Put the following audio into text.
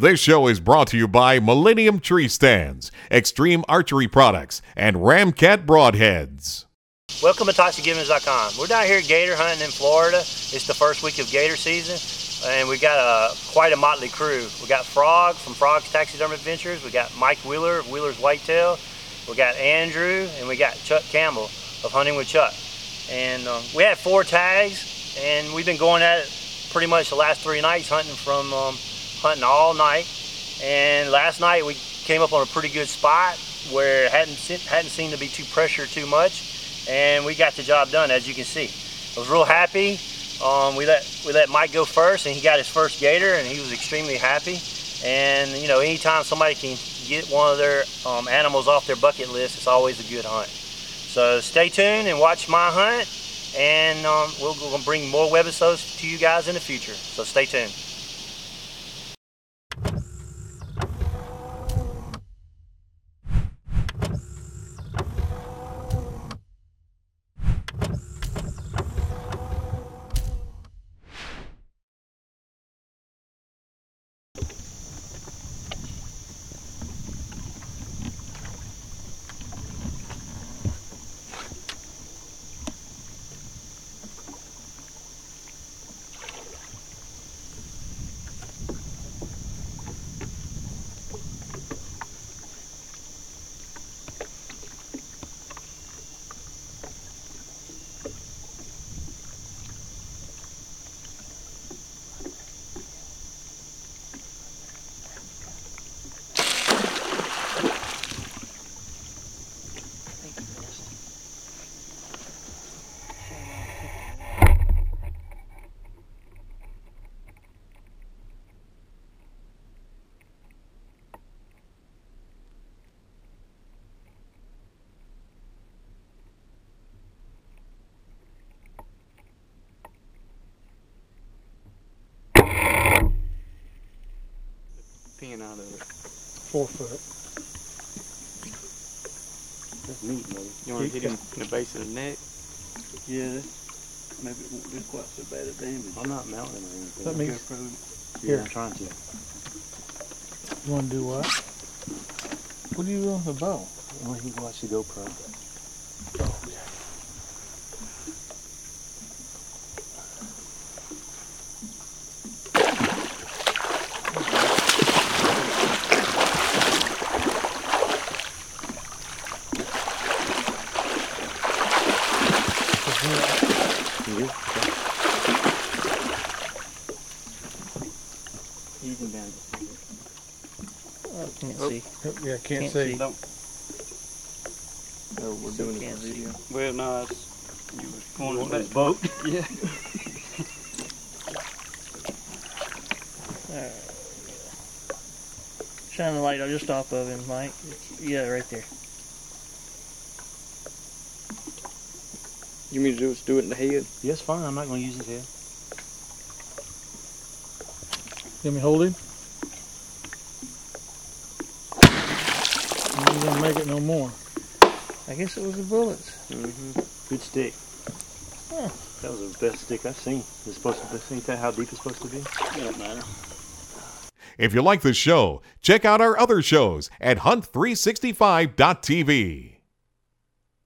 This show is brought to you by Millennium Tree Stands, Extreme Archery Products, and Ramcat Broadheads. Welcome to ToxicGivens.com. We're down here gator hunting in Florida. It's the first week of gator season, and we got a quite a motley crew. We got Frog from Frog's Taxiderm Adventures. We got Mike Wheeler of Wheeler's Whitetail. We got Andrew, and we got Chuck Campbell of Hunting with Chuck. And um, we had four tags, and we've been going at it pretty much the last three nights hunting from um, hunting all night. And last night we came up on a pretty good spot where it hadn't hadn't seemed to be too pressure too much, and we got the job done as you can see. I was real happy. Um, we let we let Mike go first, and he got his first gator, and he was extremely happy. And you know, anytime somebody can get one of their um, animals off their bucket list, it's always a good hunt. So stay tuned and watch my hunt, and um, we'll bring more webisodes to you guys in the future. So stay tuned. Peeing out of it. Four foot. That's neat, buddy. You want to hit him in the base of the neck? Yeah, maybe it won't do quite so bad a damage. I'm not mounting or anything. That means yeah, here. I'm trying to. you want to do what? What do you do with the bow? Well, you can watch the GoPro. Yeah. Even down just a bit. Can't Oh. see. Oh, yeah, can't, Can't see. see. Don't. Oh, we're Still doing it can't see. video. Well, no, it's, you was Going going on to this boat. Yeah. Shine the light just off of him, Mike. Yeah, right there. You mean to just do it in the head? Yes, fine. I'm not going to use his head. Let me hold him. You ain't gonna make it no more. I guess it was the bullets. Mm-hmm. Good stick. Huh. That was the best stick I've seen. It's supposed to be, ain't that how deep it's supposed to be? It don't matter. If you like this show, check out our other shows at hunt365.tv.